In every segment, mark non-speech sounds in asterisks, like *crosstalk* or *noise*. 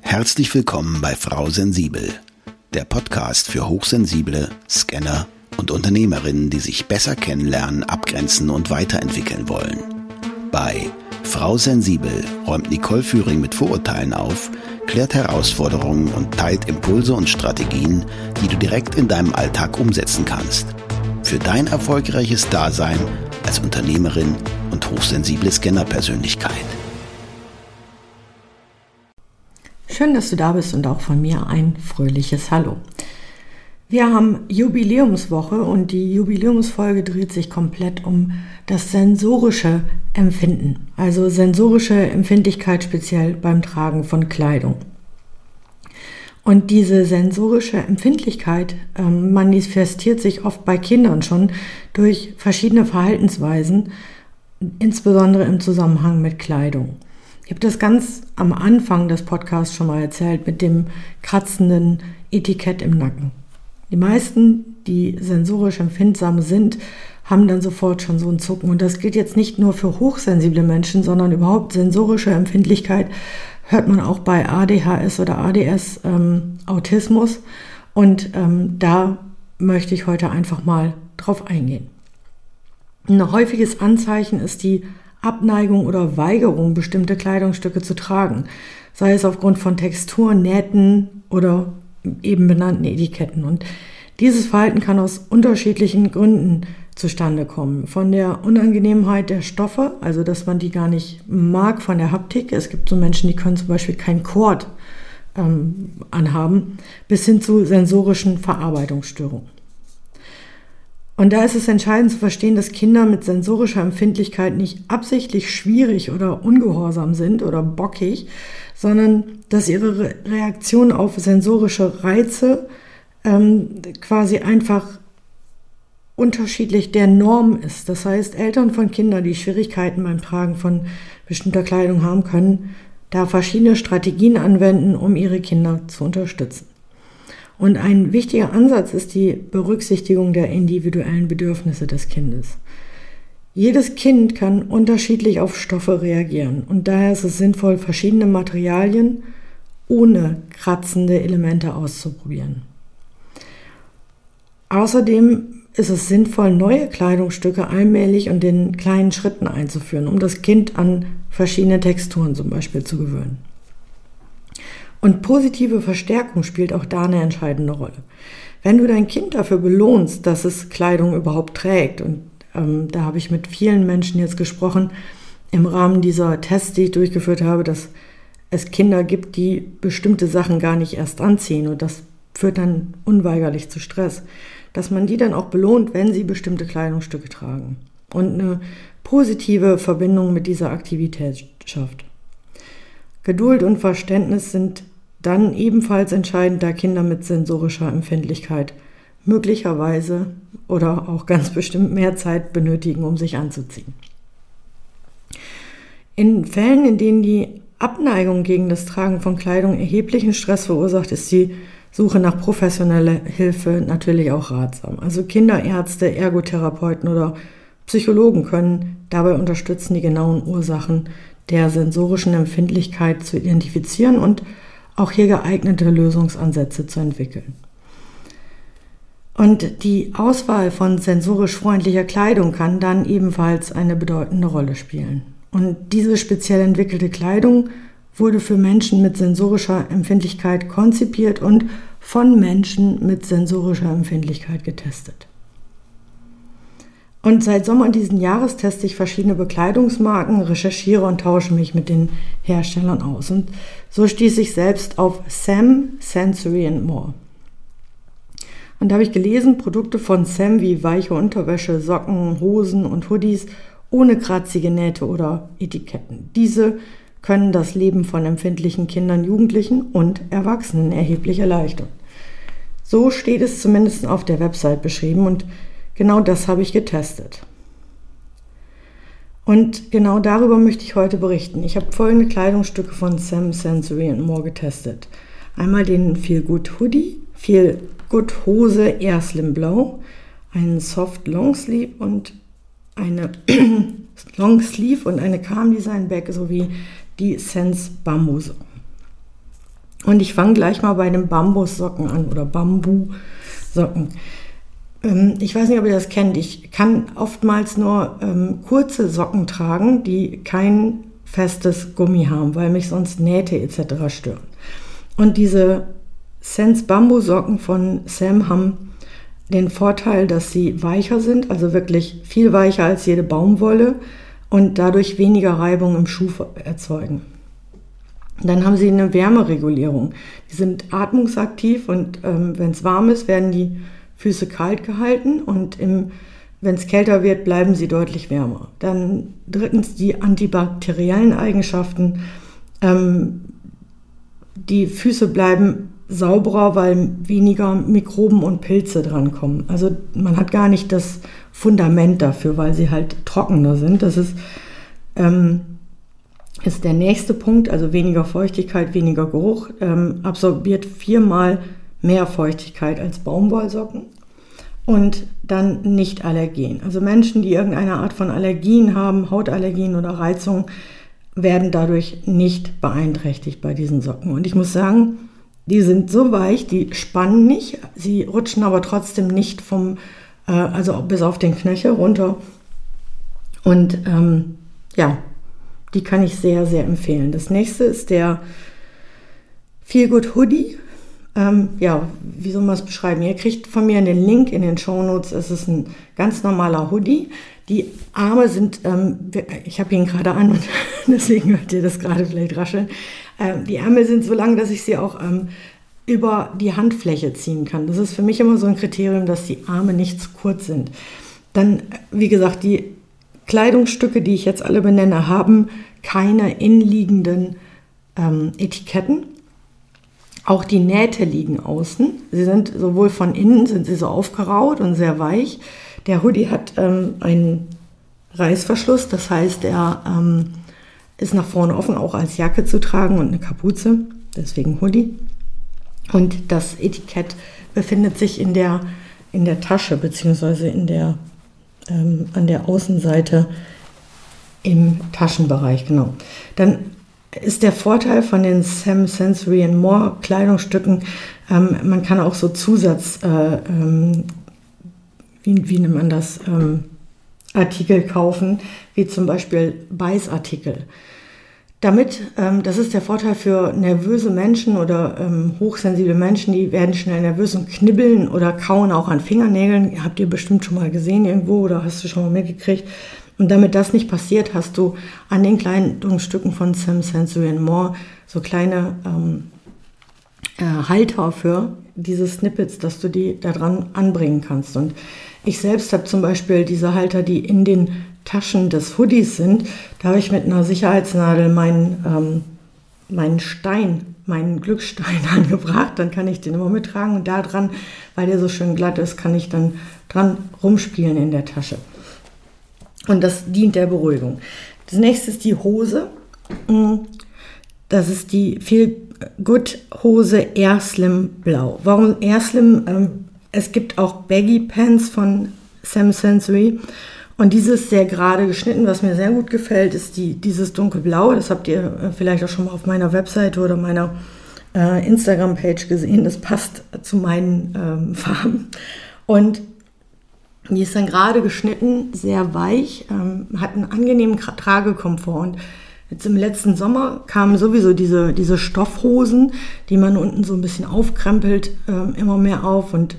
Herzlich willkommen bei Frau Sensibel, der Podcast für Hochsensible, Scanner und Unternehmerinnen, die sich besser kennenlernen, abgrenzen und weiterentwickeln wollen. Bei Frau Sensibel räumt Nicole Führing mit Vorurteilen auf, klärt Herausforderungen und teilt Impulse und Strategien, die du direkt in deinem Alltag umsetzen kannst. Für dein erfolgreiches Dasein als Unternehmerin und hochsensible Scannerpersönlichkeit. Schön, dass du da bist und auch von mir ein fröhliches Hallo. Wir haben Jubiläumswoche und die Jubiläumsfolge dreht sich komplett um das sensorische Empfinden, also sensorische Empfindlichkeit speziell beim Tragen von Kleidung. Und diese sensorische Empfindlichkeit ähm, manifestiert sich oft bei Kindern schon durch verschiedene Verhaltensweisen, insbesondere im Zusammenhang mit Kleidung. Ich habe das ganz am Anfang des Podcasts schon mal erzählt mit dem kratzenden Etikett im Nacken. Die meisten, die sensorisch empfindsam sind, haben dann sofort schon so ein Zucken. Und das gilt jetzt nicht nur für hochsensible Menschen, sondern überhaupt sensorische Empfindlichkeit hört man auch bei ADHS oder ADS ähm, Autismus. Und ähm, da möchte ich heute einfach mal drauf eingehen. Ein häufiges Anzeichen ist die Abneigung oder Weigerung, bestimmte Kleidungsstücke zu tragen, sei es aufgrund von Textur, Nähten oder eben benannten Etiketten. Und dieses Verhalten kann aus unterschiedlichen Gründen zustande kommen. Von der Unangenehmheit der Stoffe, also dass man die gar nicht mag von der Haptik. Es gibt so Menschen, die können zum Beispiel kein Kord ähm, anhaben, bis hin zu sensorischen Verarbeitungsstörungen. Und da ist es entscheidend zu verstehen, dass Kinder mit sensorischer Empfindlichkeit nicht absichtlich schwierig oder ungehorsam sind oder bockig, sondern dass ihre Reaktion auf sensorische Reize ähm, quasi einfach unterschiedlich der Norm ist. Das heißt, Eltern von Kindern, die Schwierigkeiten beim Tragen von bestimmter Kleidung haben, können da verschiedene Strategien anwenden, um ihre Kinder zu unterstützen. Und ein wichtiger Ansatz ist die Berücksichtigung der individuellen Bedürfnisse des Kindes. Jedes Kind kann unterschiedlich auf Stoffe reagieren und daher ist es sinnvoll, verschiedene Materialien ohne kratzende Elemente auszuprobieren. Außerdem ist es sinnvoll, neue Kleidungsstücke allmählich und in kleinen Schritten einzuführen, um das Kind an verschiedene Texturen zum Beispiel zu gewöhnen. Und positive Verstärkung spielt auch da eine entscheidende Rolle. Wenn du dein Kind dafür belohnst, dass es Kleidung überhaupt trägt, und ähm, da habe ich mit vielen Menschen jetzt gesprochen, im Rahmen dieser Tests, die ich durchgeführt habe, dass es Kinder gibt, die bestimmte Sachen gar nicht erst anziehen und das führt dann unweigerlich zu Stress, dass man die dann auch belohnt, wenn sie bestimmte Kleidungsstücke tragen und eine positive Verbindung mit dieser Aktivität schafft. Geduld und Verständnis sind dann ebenfalls entscheidend, da Kinder mit sensorischer Empfindlichkeit möglicherweise oder auch ganz bestimmt mehr Zeit benötigen, um sich anzuziehen. In Fällen, in denen die Abneigung gegen das Tragen von Kleidung erheblichen Stress verursacht, ist die Suche nach professioneller Hilfe natürlich auch ratsam. Also Kinderärzte, Ergotherapeuten oder Psychologen können dabei unterstützen, die genauen Ursachen der sensorischen Empfindlichkeit zu identifizieren und auch hier geeignete Lösungsansätze zu entwickeln. Und die Auswahl von sensorisch freundlicher Kleidung kann dann ebenfalls eine bedeutende Rolle spielen. Und diese speziell entwickelte Kleidung wurde für Menschen mit sensorischer Empfindlichkeit konzipiert und von Menschen mit sensorischer Empfindlichkeit getestet. Und seit Sommer diesen Jahres teste ich verschiedene Bekleidungsmarken, recherchiere und tausche mich mit den Herstellern aus. Und so stieß ich selbst auf Sam Sensory and More. Und da habe ich gelesen, Produkte von Sam wie weiche Unterwäsche, Socken, Hosen und Hoodies ohne kratzige Nähte oder Etiketten. Diese können das Leben von empfindlichen Kindern, Jugendlichen und Erwachsenen erheblich erleichtern. So steht es zumindest auf der Website beschrieben und Genau das habe ich getestet. Und genau darüber möchte ich heute berichten. Ich habe folgende Kleidungsstücke von Sam Sensory and More getestet. Einmal den Feel Good Hoodie, Feel Good Hose Air Slim Blau, einen Soft Long Sleeve und eine *clears throat* Long Sleeve und eine Calm Design Bag sowie die Sense Bambuse. Und ich fange gleich mal bei den Bambussocken an oder Bambusocken. Ähm, ich weiß nicht, ob ihr das kennt. Ich kann oftmals nur ähm, kurze Socken tragen, die kein festes Gummi haben, weil mich sonst Nähte etc. stören. Und diese Sense Bambusocken von Sam haben den Vorteil, dass sie weicher sind, also wirklich viel weicher als jede Baumwolle und dadurch weniger Reibung im Schuh erzeugen. Dann haben sie eine Wärmeregulierung. Die sind atmungsaktiv und ähm, wenn es warm ist, werden die Füße kalt gehalten und wenn es kälter wird, bleiben sie deutlich wärmer. Dann drittens die antibakteriellen Eigenschaften. Ähm, die Füße bleiben sauberer, weil weniger Mikroben und Pilze drankommen. Also man hat gar nicht das Fundament dafür, weil sie halt trockener sind. Das ist, ähm, ist der nächste Punkt, also weniger Feuchtigkeit, weniger Geruch, ähm, absorbiert viermal mehr Feuchtigkeit als Baumwollsocken und dann nicht Allergen. Also Menschen, die irgendeine Art von Allergien haben, Hautallergien oder Reizungen, werden dadurch nicht beeinträchtigt bei diesen Socken. Und ich muss sagen, die sind so weich, die spannen nicht, sie rutschen aber trotzdem nicht vom, äh, also bis auf den Knöchel runter. Und ähm, ja, die kann ich sehr, sehr empfehlen. Das nächste ist der Feel Good Hoodie ähm, ja, wie soll man es beschreiben? Ihr kriegt von mir den Link in den Show Notes. Es ist ein ganz normaler Hoodie. Die Arme sind, ähm, ich habe ihn gerade an und *laughs* deswegen hört ihr das gerade vielleicht rascheln. Ähm, die Ärmel sind so lang, dass ich sie auch ähm, über die Handfläche ziehen kann. Das ist für mich immer so ein Kriterium, dass die Arme nicht zu kurz sind. Dann, wie gesagt, die Kleidungsstücke, die ich jetzt alle benenne, haben keine inliegenden ähm, Etiketten. Auch die Nähte liegen außen. Sie sind sowohl von innen sind sie so aufgeraut und sehr weich. Der Hoodie hat ähm, einen Reißverschluss, das heißt, er ähm, ist nach vorne offen, auch als Jacke zu tragen und eine Kapuze, deswegen Hoodie. Und das Etikett befindet sich in der, in der Tasche beziehungsweise ähm, an der Außenseite im Taschenbereich, genau. Dann ist der Vorteil von den Sam Sensory and More Kleidungsstücken, ähm, man kann auch so Zusatz, äh, ähm, wie, wie nennt man das, ähm, Artikel kaufen, wie zum Beispiel Beißartikel. Damit, ähm, das ist der Vorteil für nervöse Menschen oder ähm, hochsensible Menschen, die werden schnell nervös und knibbeln oder kauen auch an Fingernägeln. Habt ihr bestimmt schon mal gesehen irgendwo oder hast du schon mal mitgekriegt. Und damit das nicht passiert, hast du an den Kleidungsstücken von Sam Sensory and More so kleine ähm, äh, Halter für diese Snippets, dass du die da dran anbringen kannst. Und ich selbst habe zum Beispiel diese Halter, die in den Taschen des Hoodies sind. Da habe ich mit einer Sicherheitsnadel meinen, ähm, meinen Stein, meinen Glücksstein *laughs* angebracht. Dann kann ich den immer mittragen und da dran, weil der so schön glatt ist, kann ich dann dran rumspielen in der Tasche. Und das dient der Beruhigung. Das nächste ist die Hose. Mm, das ist die Feel Good Hose Air Slim Blau. Warum Air Slim? Ähm, es gibt auch Baggy Pants von Sam Sensory. Und dieses sehr gerade geschnitten, was mir sehr gut gefällt, ist die, dieses dunkelblau. Das habt ihr äh, vielleicht auch schon mal auf meiner Webseite oder meiner äh, Instagram-Page gesehen. Das passt zu meinen ähm, *laughs* Farben. Und die ist dann gerade geschnitten, sehr weich, ähm, hat einen angenehmen Tragekomfort. Und jetzt im letzten Sommer kamen sowieso diese, diese Stoffhosen, die man unten so ein bisschen aufkrempelt, ähm, immer mehr auf. Und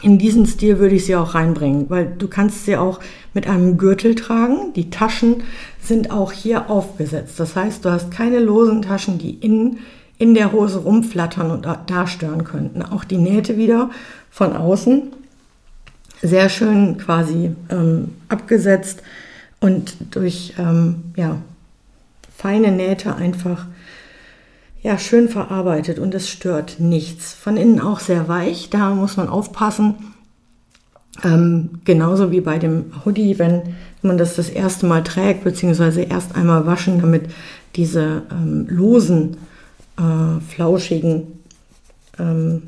in diesen Stil würde ich sie auch reinbringen, weil du kannst sie auch mit einem Gürtel tragen. Die Taschen sind auch hier aufgesetzt. Das heißt, du hast keine losen Taschen, die in, in der Hose rumflattern und da, da stören könnten. Auch die Nähte wieder von außen sehr schön quasi ähm, abgesetzt und durch ähm, ja, feine Nähte einfach ja, schön verarbeitet und es stört nichts. Von innen auch sehr weich, da muss man aufpassen. Ähm, genauso wie bei dem Hoodie, wenn man das das erste Mal trägt, beziehungsweise erst einmal waschen, damit diese ähm, losen, äh, flauschigen, ähm,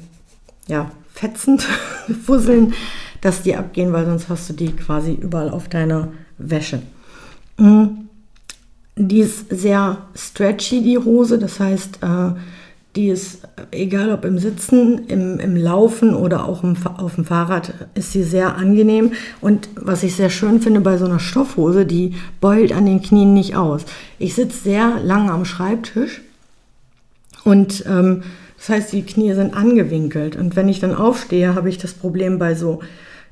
ja, Fetzen, *laughs* Fusseln dass die abgehen, weil sonst hast du die quasi überall auf deiner Wäsche. Mm. Die ist sehr stretchy, die Hose, das heißt, äh, die ist, egal ob im Sitzen, im, im Laufen oder auch im, auf dem Fahrrad, ist sie sehr angenehm. Und was ich sehr schön finde bei so einer Stoffhose, die beult an den Knien nicht aus. Ich sitze sehr lange am Schreibtisch und ähm, das heißt, die Knie sind angewinkelt. Und wenn ich dann aufstehe, habe ich das Problem bei so,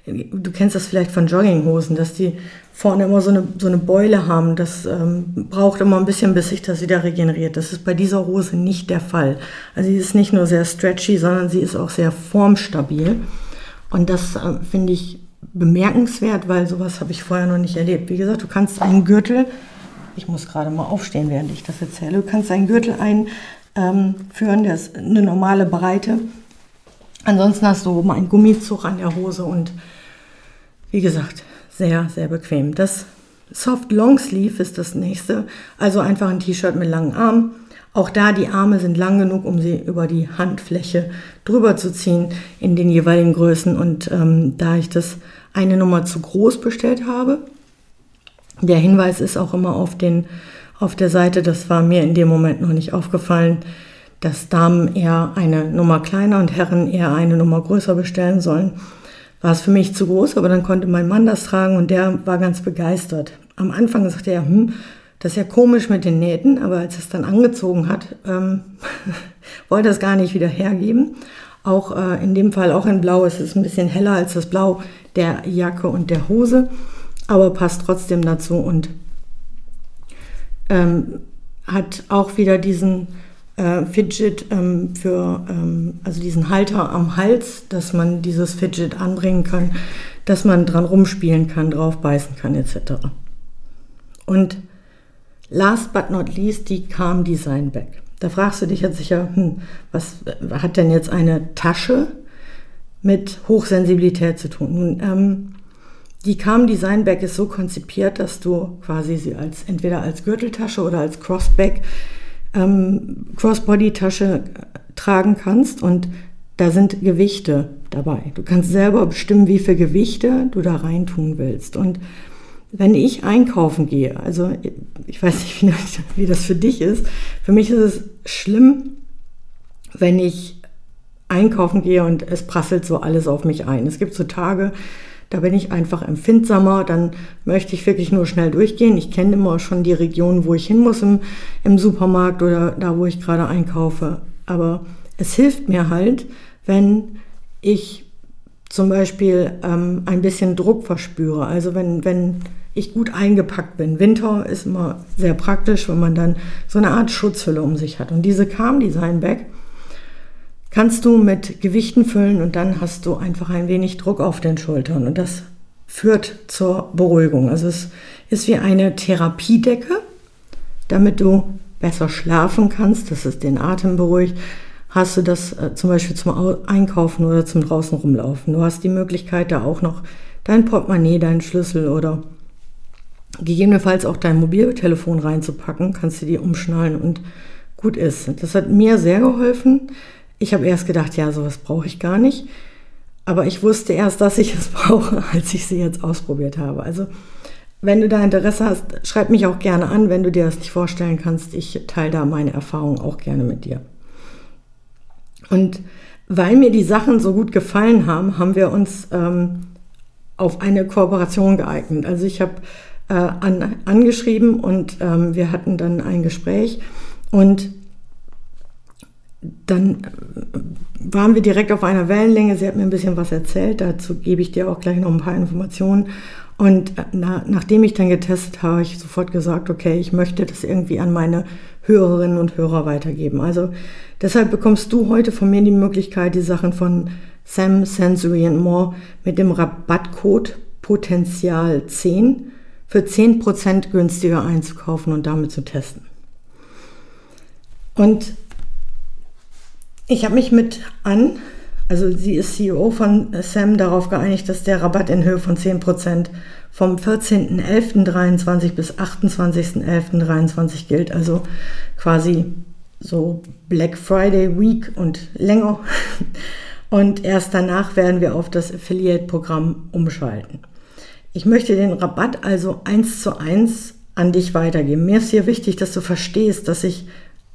du kennst das vielleicht von Jogginghosen, dass die vorne immer so eine, so eine Beule haben. Das ähm, braucht immer ein bisschen, bis sich das wieder regeneriert. Das ist bei dieser Hose nicht der Fall. Also sie ist nicht nur sehr stretchy, sondern sie ist auch sehr formstabil. Und das äh, finde ich bemerkenswert, weil sowas habe ich vorher noch nicht erlebt. Wie gesagt, du kannst einen Gürtel, ich muss gerade mal aufstehen, während ich das erzähle, du kannst einen Gürtel einführen, der ist eine normale Breite. Ansonsten hast du oben einen Gummizug an der Hose und wie gesagt, sehr, sehr bequem. Das Soft Long Sleeve ist das nächste, also einfach ein T-Shirt mit langen Armen. Auch da die Arme sind lang genug, um sie über die Handfläche drüber zu ziehen in den jeweiligen Größen. Und ähm, da ich das eine Nummer zu groß bestellt habe, der Hinweis ist auch immer auf, den, auf der Seite, das war mir in dem Moment noch nicht aufgefallen, dass Damen eher eine Nummer kleiner und Herren eher eine Nummer größer bestellen sollen war es für mich zu groß, aber dann konnte mein Mann das tragen und der war ganz begeistert. Am Anfang sagte er, hm, das ist ja komisch mit den Nähten, aber als es dann angezogen hat, ähm, *laughs* wollte es gar nicht wieder hergeben. Auch äh, in dem Fall auch in Blau, es ist ein bisschen heller als das Blau der Jacke und der Hose, aber passt trotzdem dazu und ähm, hat auch wieder diesen äh, Fidget ähm, für, ähm, also diesen Halter am Hals, dass man dieses Fidget anbringen kann, dass man dran rumspielen kann, drauf beißen kann etc. Und last but not least die Calm Design Bag. Da fragst du dich jetzt sicher, hm, was hat denn jetzt eine Tasche mit Hochsensibilität zu tun? Nun, ähm, die Calm Design Bag ist so konzipiert, dass du quasi sie als entweder als Gürteltasche oder als Crossbag ähm, Crossbody-Tasche tragen kannst und da sind Gewichte dabei. Du kannst selber bestimmen, wie viele Gewichte du da reintun willst. Und wenn ich einkaufen gehe, also ich weiß nicht, wie, wie das für dich ist, für mich ist es schlimm, wenn ich einkaufen gehe und es prasselt so alles auf mich ein. Es gibt so Tage, da bin ich einfach empfindsamer, dann möchte ich wirklich nur schnell durchgehen. Ich kenne immer schon die Region, wo ich hin muss im, im Supermarkt oder da, wo ich gerade einkaufe. Aber es hilft mir halt, wenn ich zum Beispiel ähm, ein bisschen Druck verspüre. Also wenn, wenn ich gut eingepackt bin. Winter ist immer sehr praktisch, wenn man dann so eine Art Schutzhülle um sich hat. Und diese Calm Design Bag kannst du mit Gewichten füllen und dann hast du einfach ein wenig Druck auf den Schultern und das führt zur Beruhigung. Also es ist wie eine Therapiedecke, damit du besser schlafen kannst, dass es den Atem beruhigt. Hast du das äh, zum Beispiel zum Einkaufen oder zum draußen rumlaufen. Du hast die Möglichkeit, da auch noch dein Portemonnaie, deinen Schlüssel oder gegebenenfalls auch dein Mobiltelefon reinzupacken, kannst du die umschnallen und gut ist. Das hat mir sehr geholfen. Ich habe erst gedacht, ja, sowas brauche ich gar nicht. Aber ich wusste erst, dass ich es *laughs* brauche, als ich sie jetzt ausprobiert habe. Also, wenn du da Interesse hast, schreib mich auch gerne an, wenn du dir das nicht vorstellen kannst. Ich teile da meine Erfahrungen auch gerne mit dir. Und weil mir die Sachen so gut gefallen haben, haben wir uns ähm, auf eine Kooperation geeignet. Also ich habe äh, an, angeschrieben und ähm, wir hatten dann ein Gespräch und dann waren wir direkt auf einer Wellenlänge. Sie hat mir ein bisschen was erzählt. Dazu gebe ich dir auch gleich noch ein paar Informationen. Und na, nachdem ich dann getestet habe, habe ich sofort gesagt, okay, ich möchte das irgendwie an meine Hörerinnen und Hörer weitergeben. Also deshalb bekommst du heute von mir die Möglichkeit, die Sachen von Sam Sensory and More mit dem Rabattcode Potenzial 10 für 10% günstiger einzukaufen und damit zu testen. Und ich habe mich mit an, also sie ist CEO von Sam, darauf geeinigt, dass der Rabatt in Höhe von 10% vom 14.11.23 bis 28.11.23 gilt. Also quasi so Black Friday Week und länger. *laughs* Und erst danach werden wir auf das Affiliate-Programm umschalten. Ich möchte den Rabatt also eins zu eins an dich weitergeben. Mir ist hier wichtig, dass du verstehst, dass ich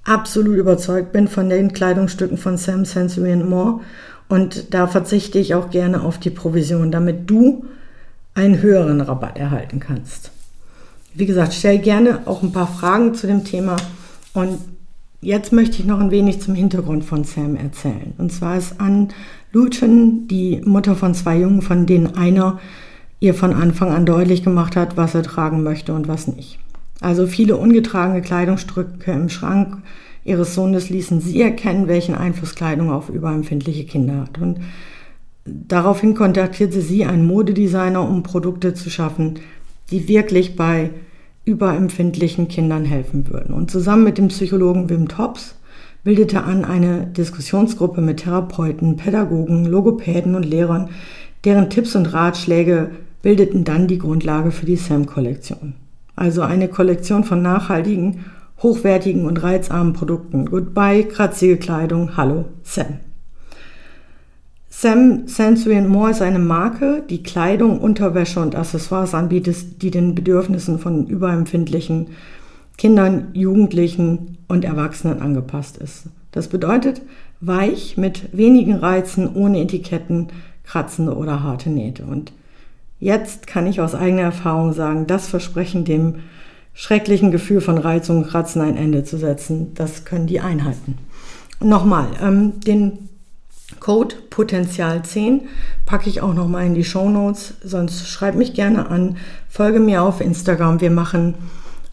absolut überzeugt bin von den Kleidungsstücken von Sam Sensory More. Und da verzichte ich auch gerne auf die Provision, damit du einen höheren Rabatt erhalten kannst. Wie gesagt, stell gerne auch ein paar Fragen zu dem Thema. Und jetzt möchte ich noch ein wenig zum Hintergrund von Sam erzählen. Und zwar ist Ann Luchen die Mutter von zwei Jungen, von denen einer ihr von Anfang an deutlich gemacht hat, was er tragen möchte und was nicht. Also viele ungetragene Kleidungsstücke im Schrank ihres Sohnes ließen sie erkennen, welchen Einfluss Kleidung auf überempfindliche Kinder hat. Und daraufhin kontaktierte sie einen Modedesigner, um Produkte zu schaffen, die wirklich bei überempfindlichen Kindern helfen würden. Und zusammen mit dem Psychologen Wim Tops bildete an eine Diskussionsgruppe mit Therapeuten, Pädagogen, Logopäden und Lehrern, deren Tipps und Ratschläge bildeten dann die Grundlage für die SAM-Kollektion. Also eine Kollektion von nachhaltigen, hochwertigen und reizarmen Produkten. Goodbye, kratzige Kleidung, hallo, Sam. Sam Sensory More ist eine Marke, die Kleidung, Unterwäsche und Accessoires anbietet, die den Bedürfnissen von überempfindlichen Kindern, Jugendlichen und Erwachsenen angepasst ist. Das bedeutet weich, mit wenigen Reizen, ohne Etiketten, kratzende oder harte Nähte. Und Jetzt kann ich aus eigener Erfahrung sagen, das Versprechen, dem schrecklichen Gefühl von Reizung und Kratzen ein Ende zu setzen, das können die einhalten. Nochmal, ähm, den Code Potenzial 10 packe ich auch nochmal in die Show Notes, sonst schreib mich gerne an, folge mir auf Instagram. Wir machen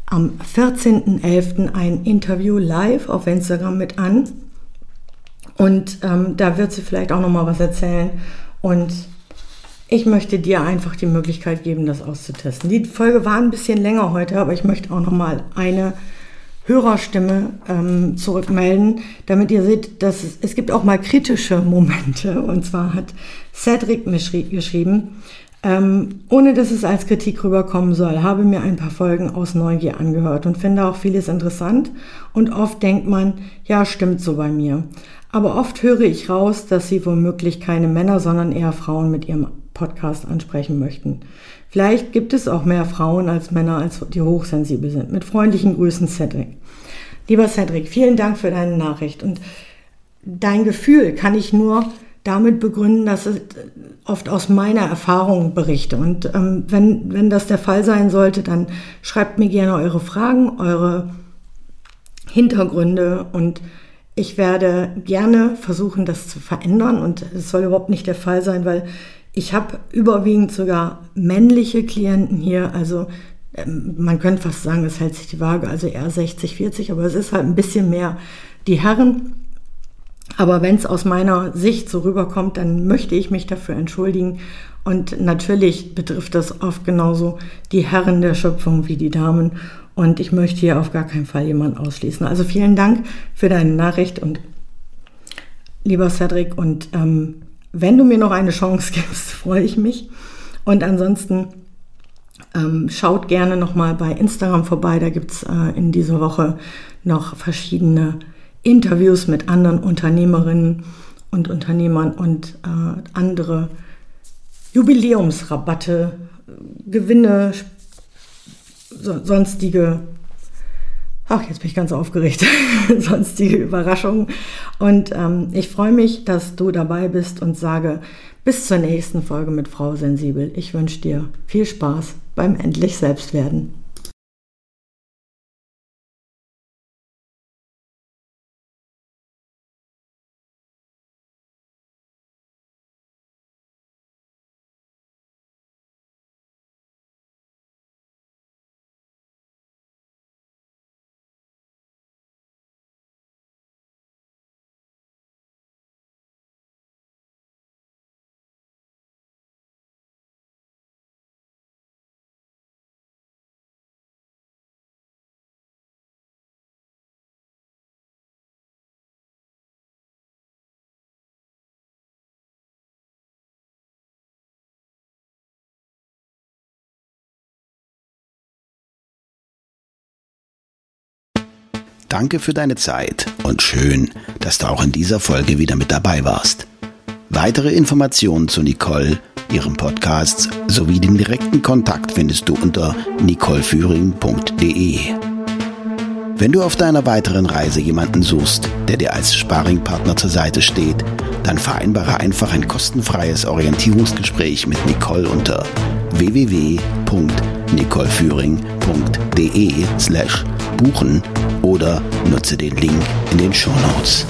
am 14.11. ein Interview live auf Instagram mit an und ähm, da wird sie vielleicht auch nochmal was erzählen und ich möchte dir einfach die Möglichkeit geben, das auszutesten. Die Folge war ein bisschen länger heute, aber ich möchte auch noch mal eine Hörerstimme ähm, zurückmelden, damit ihr seht, dass es, es gibt auch mal kritische Momente. *laughs* Und zwar hat Cedric mir geschrieben, ähm, ohne dass es als Kritik rüberkommen soll, habe mir ein paar Folgen aus Neugier angehört und finde auch vieles interessant. Und oft denkt man, ja, stimmt so bei mir. Aber oft höre ich raus, dass sie womöglich keine Männer, sondern eher Frauen mit ihrem Podcast ansprechen möchten. Vielleicht gibt es auch mehr Frauen als Männer, als die hochsensibel sind. Mit freundlichen Grüßen, Cedric. Lieber Cedric, vielen Dank für deine Nachricht. Und dein Gefühl kann ich nur damit begründen, dass es oft aus meiner Erfahrung berichte. Und ähm, wenn, wenn das der Fall sein sollte, dann schreibt mir gerne eure Fragen, eure Hintergründe und ich werde gerne versuchen, das zu verändern. Und es soll überhaupt nicht der Fall sein, weil ich habe überwiegend sogar männliche Klienten hier, also ähm, man könnte fast sagen, es hält sich die Waage, also eher 60, 40, aber es ist halt ein bisschen mehr die Herren. Aber wenn es aus meiner Sicht so rüberkommt, dann möchte ich mich dafür entschuldigen. Und natürlich betrifft das oft genauso die Herren der Schöpfung wie die Damen. Und ich möchte hier auf gar keinen Fall jemanden ausschließen. Also vielen Dank für deine Nachricht und lieber Cedric. Und ähm, wenn du mir noch eine Chance *laughs* gibst, freue ich mich. Und ansonsten ähm, schaut gerne nochmal bei Instagram vorbei. Da gibt es äh, in dieser Woche noch verschiedene Interviews mit anderen Unternehmerinnen und Unternehmern und äh, andere Jubiläumsrabatte, Gewinne, so, sonstige Ach, jetzt bin ich ganz aufgeregt. *laughs* Sonstige Überraschungen. Und ähm, ich freue mich, dass du dabei bist und sage bis zur nächsten Folge mit Frau Sensibel. Ich wünsche dir viel Spaß beim Endlich Selbstwerden. Danke für deine Zeit und schön, dass du auch in dieser Folge wieder mit dabei warst. Weitere Informationen zu Nicole, ihrem Podcast sowie den direkten Kontakt findest du unter nicoleführing.de. Wenn du auf deiner weiteren Reise jemanden suchst, der dir als Sparringpartner zur Seite steht, dann vereinbare einfach ein kostenfreies Orientierungsgespräch mit Nicole unter www.nicoleführing.de slash buchen oder nutze den Link in den Show Notes.